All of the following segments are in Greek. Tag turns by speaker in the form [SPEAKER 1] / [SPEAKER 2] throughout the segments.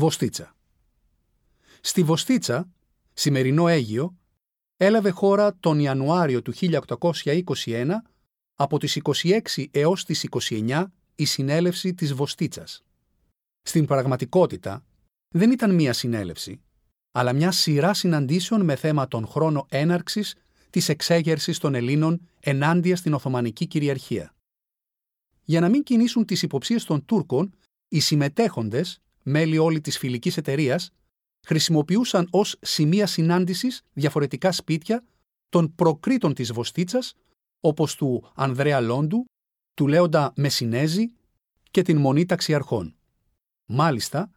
[SPEAKER 1] Βοστίτσα. Στη Βοστίτσα, σημερινό Αίγιο, έλαβε χώρα τον Ιανουάριο του 1821 από τις 26 έως τις 29 η συνέλευση της Βοστίτσας. Στην πραγματικότητα δεν ήταν μία συνέλευση, αλλά μια σειρά συναντήσεων με θέμα τον χρόνο έναρξης της εξέγερσης των Ελλήνων ενάντια στην Οθωμανική κυριαρχία. Για να μην κινήσουν τις υποψίες των Τούρκων, οι συμμετέχοντες, μέλη όλη της φιλικής εταιρείας, χρησιμοποιούσαν ως σημεία συνάντησης διαφορετικά σπίτια των προκρήτων της Βοστίτσας, όπως του Ανδρέα Λόντου, του Λέοντα Μεσινέζη και την Μονή Ταξιαρχών. Μάλιστα,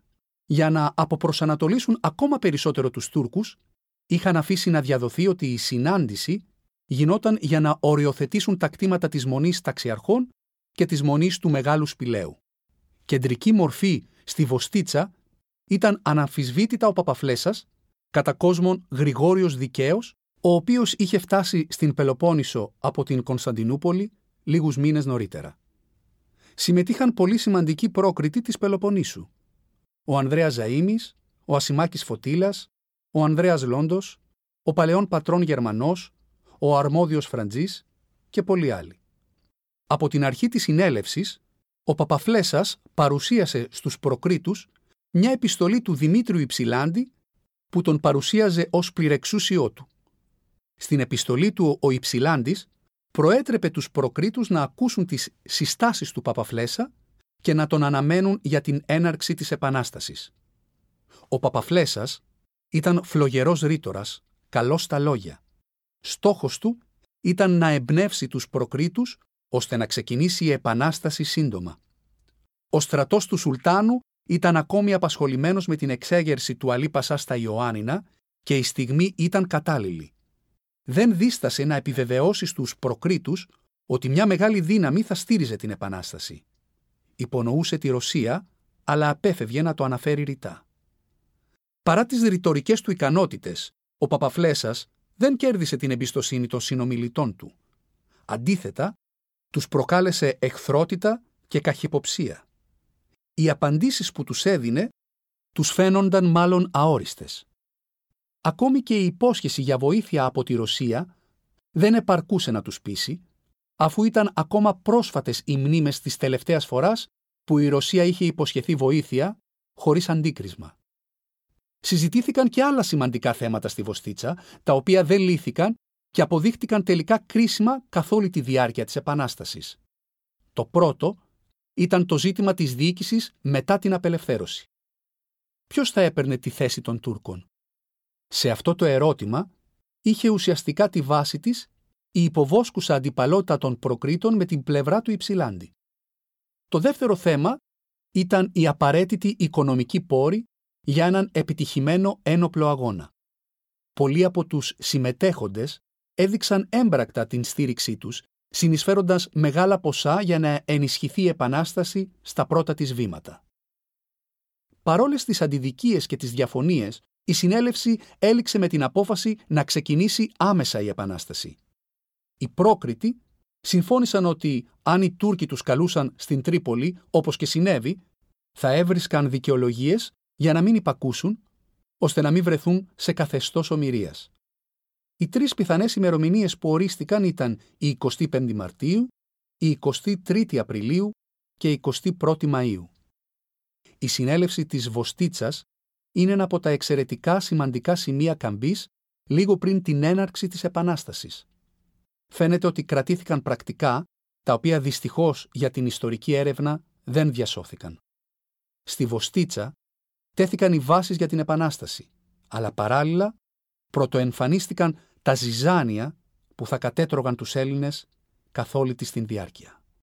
[SPEAKER 1] για να αποπροσανατολίσουν ακόμα περισσότερο τους Τούρκους, είχαν αφήσει να διαδοθεί ότι η συνάντηση γινόταν για να οριοθετήσουν τα κτήματα της Μονής Ταξιαρχών και της Μονής του Μεγάλου Σπηλαίου. Κεντρική μορφή στη Βοστίτσα ήταν αναμφισβήτητα ο Παπαφλέσας, κατά κόσμον Γρηγόριος Δικαίος, ο οποίος είχε φτάσει στην Πελοπόννησο από την Κωνσταντινούπολη λίγους μήνες νωρίτερα. Συμμετείχαν πολύ σημαντικοί πρόκριτοι της Πελοποννήσου. Ο Ανδρέας Ζαΐμης, ο Ασημάκης Φωτήλας, ο Ανδρέας Λόντος, ο παλαιόν πατρόν Γερμανός, ο Αρμόδιος Φραντζής και πολλοί άλλοι. Από την αρχή της συνέλευσης, ο Παπαφλέσας παρουσίασε στους προκρίτους μια επιστολή του Δημήτριου Υψηλάντη που τον παρουσίαζε ως πληρεξούσιό του. Στην επιστολή του ο Υψηλάντης προέτρεπε τους προκρίτους να ακούσουν τις συστάσεις του Παπαφλέσα και να τον αναμένουν για την έναρξη της Επανάστασης. Ο Παπαφλέσας ήταν φλογερός ρήτορας, καλός στα λόγια. Στόχος του ήταν να εμπνεύσει τους προκρίτους ώστε να ξεκινήσει η Επανάσταση σύντομα. Ο στρατός του Σουλτάνου ήταν ακόμη απασχολημένος με την εξέγερση του Αλή Πασά στα Ιωάννινα και η στιγμή ήταν κατάλληλη. Δεν δίστασε να επιβεβαιώσει στους προκρίτους ότι μια μεγάλη δύναμη θα στήριζε την Επανάσταση. Υπονοούσε τη Ρωσία, αλλά απέφευγε να το αναφέρει ρητά. Παρά τις ρητορικές του ικανότητες, ο Παπαφλέσας δεν κέρδισε την εμπιστοσύνη των συνομιλητών του. Αντίθετα, τους προκάλεσε εχθρότητα και καχυποψία. Οι απαντήσεις που τους έδινε τους φαίνονταν μάλλον αόριστες. Ακόμη και η υπόσχεση για βοήθεια από τη Ρωσία δεν επαρκούσε να τους πείσει, αφού ήταν ακόμα πρόσφατες οι μνήμες της τελευταίας φοράς που η Ρωσία είχε υποσχεθεί βοήθεια χωρίς αντίκρισμα. Συζητήθηκαν και άλλα σημαντικά θέματα στη Βοστίτσα, τα οποία δεν λύθηκαν και αποδείχτηκαν τελικά κρίσιμα καθ' όλη τη διάρκεια της Επανάστασης. Το πρώτο ήταν το ζήτημα της διοίκησης μετά την απελευθέρωση. Ποιος θα έπαιρνε τη θέση των Τούρκων; Σε αυτό το ερώτημα είχε ουσιαστικά τη βάση της η υποβόσκουσα αντιπαλότητα των προκρήτων με την πλευρά του Υψηλάντη. Το δεύτερο θέμα ήταν η απαραίτητη οικονομική πόρη για έναν επιτυχημένο ένοπλο αγώνα. Πολλοί από τους συμμετέχοντες έδειξαν έμπρακτα την στήριξή τους, συνεισφέροντας μεγάλα ποσά για να ενισχυθεί η Επανάσταση στα πρώτα της βήματα. Παρόλες τις αντιδικίες και τις διαφωνίες, η συνέλευση έληξε με την απόφαση να ξεκινήσει άμεσα η Επανάσταση. Οι πρόκριτοι συμφώνησαν ότι αν οι Τούρκοι τους καλούσαν στην Τρίπολη, όπως και συνέβη, θα έβρισκαν δικαιολογίες για να μην υπακούσουν, ώστε να μην βρεθούν σε καθεστώς ομοιρίας. Οι τρεις πιθανές ημερομηνίες που ορίστηκαν ήταν η 25η Μαρτίου, η 23η Απριλίου και η 21η Μαΐου. Η συνέλευση της Βοστίτσας είναι ένα από τα εξαιρετικά σημαντικά σημεία καμπής λίγο πριν την έναρξη της Επανάστασης. Φαίνεται ότι κρατήθηκαν πρακτικά, τα οποία δυστυχώς για την ιστορική έρευνα δεν διασώθηκαν. Στη Βοστίτσα τέθηκαν οι βάσεις για την Επανάσταση, αλλά παράλληλα πρωτοεμφανίστηκαν τα ζυζάνια που θα κατέτρωγαν τους Έλληνες καθ' όλη τη την διάρκεια.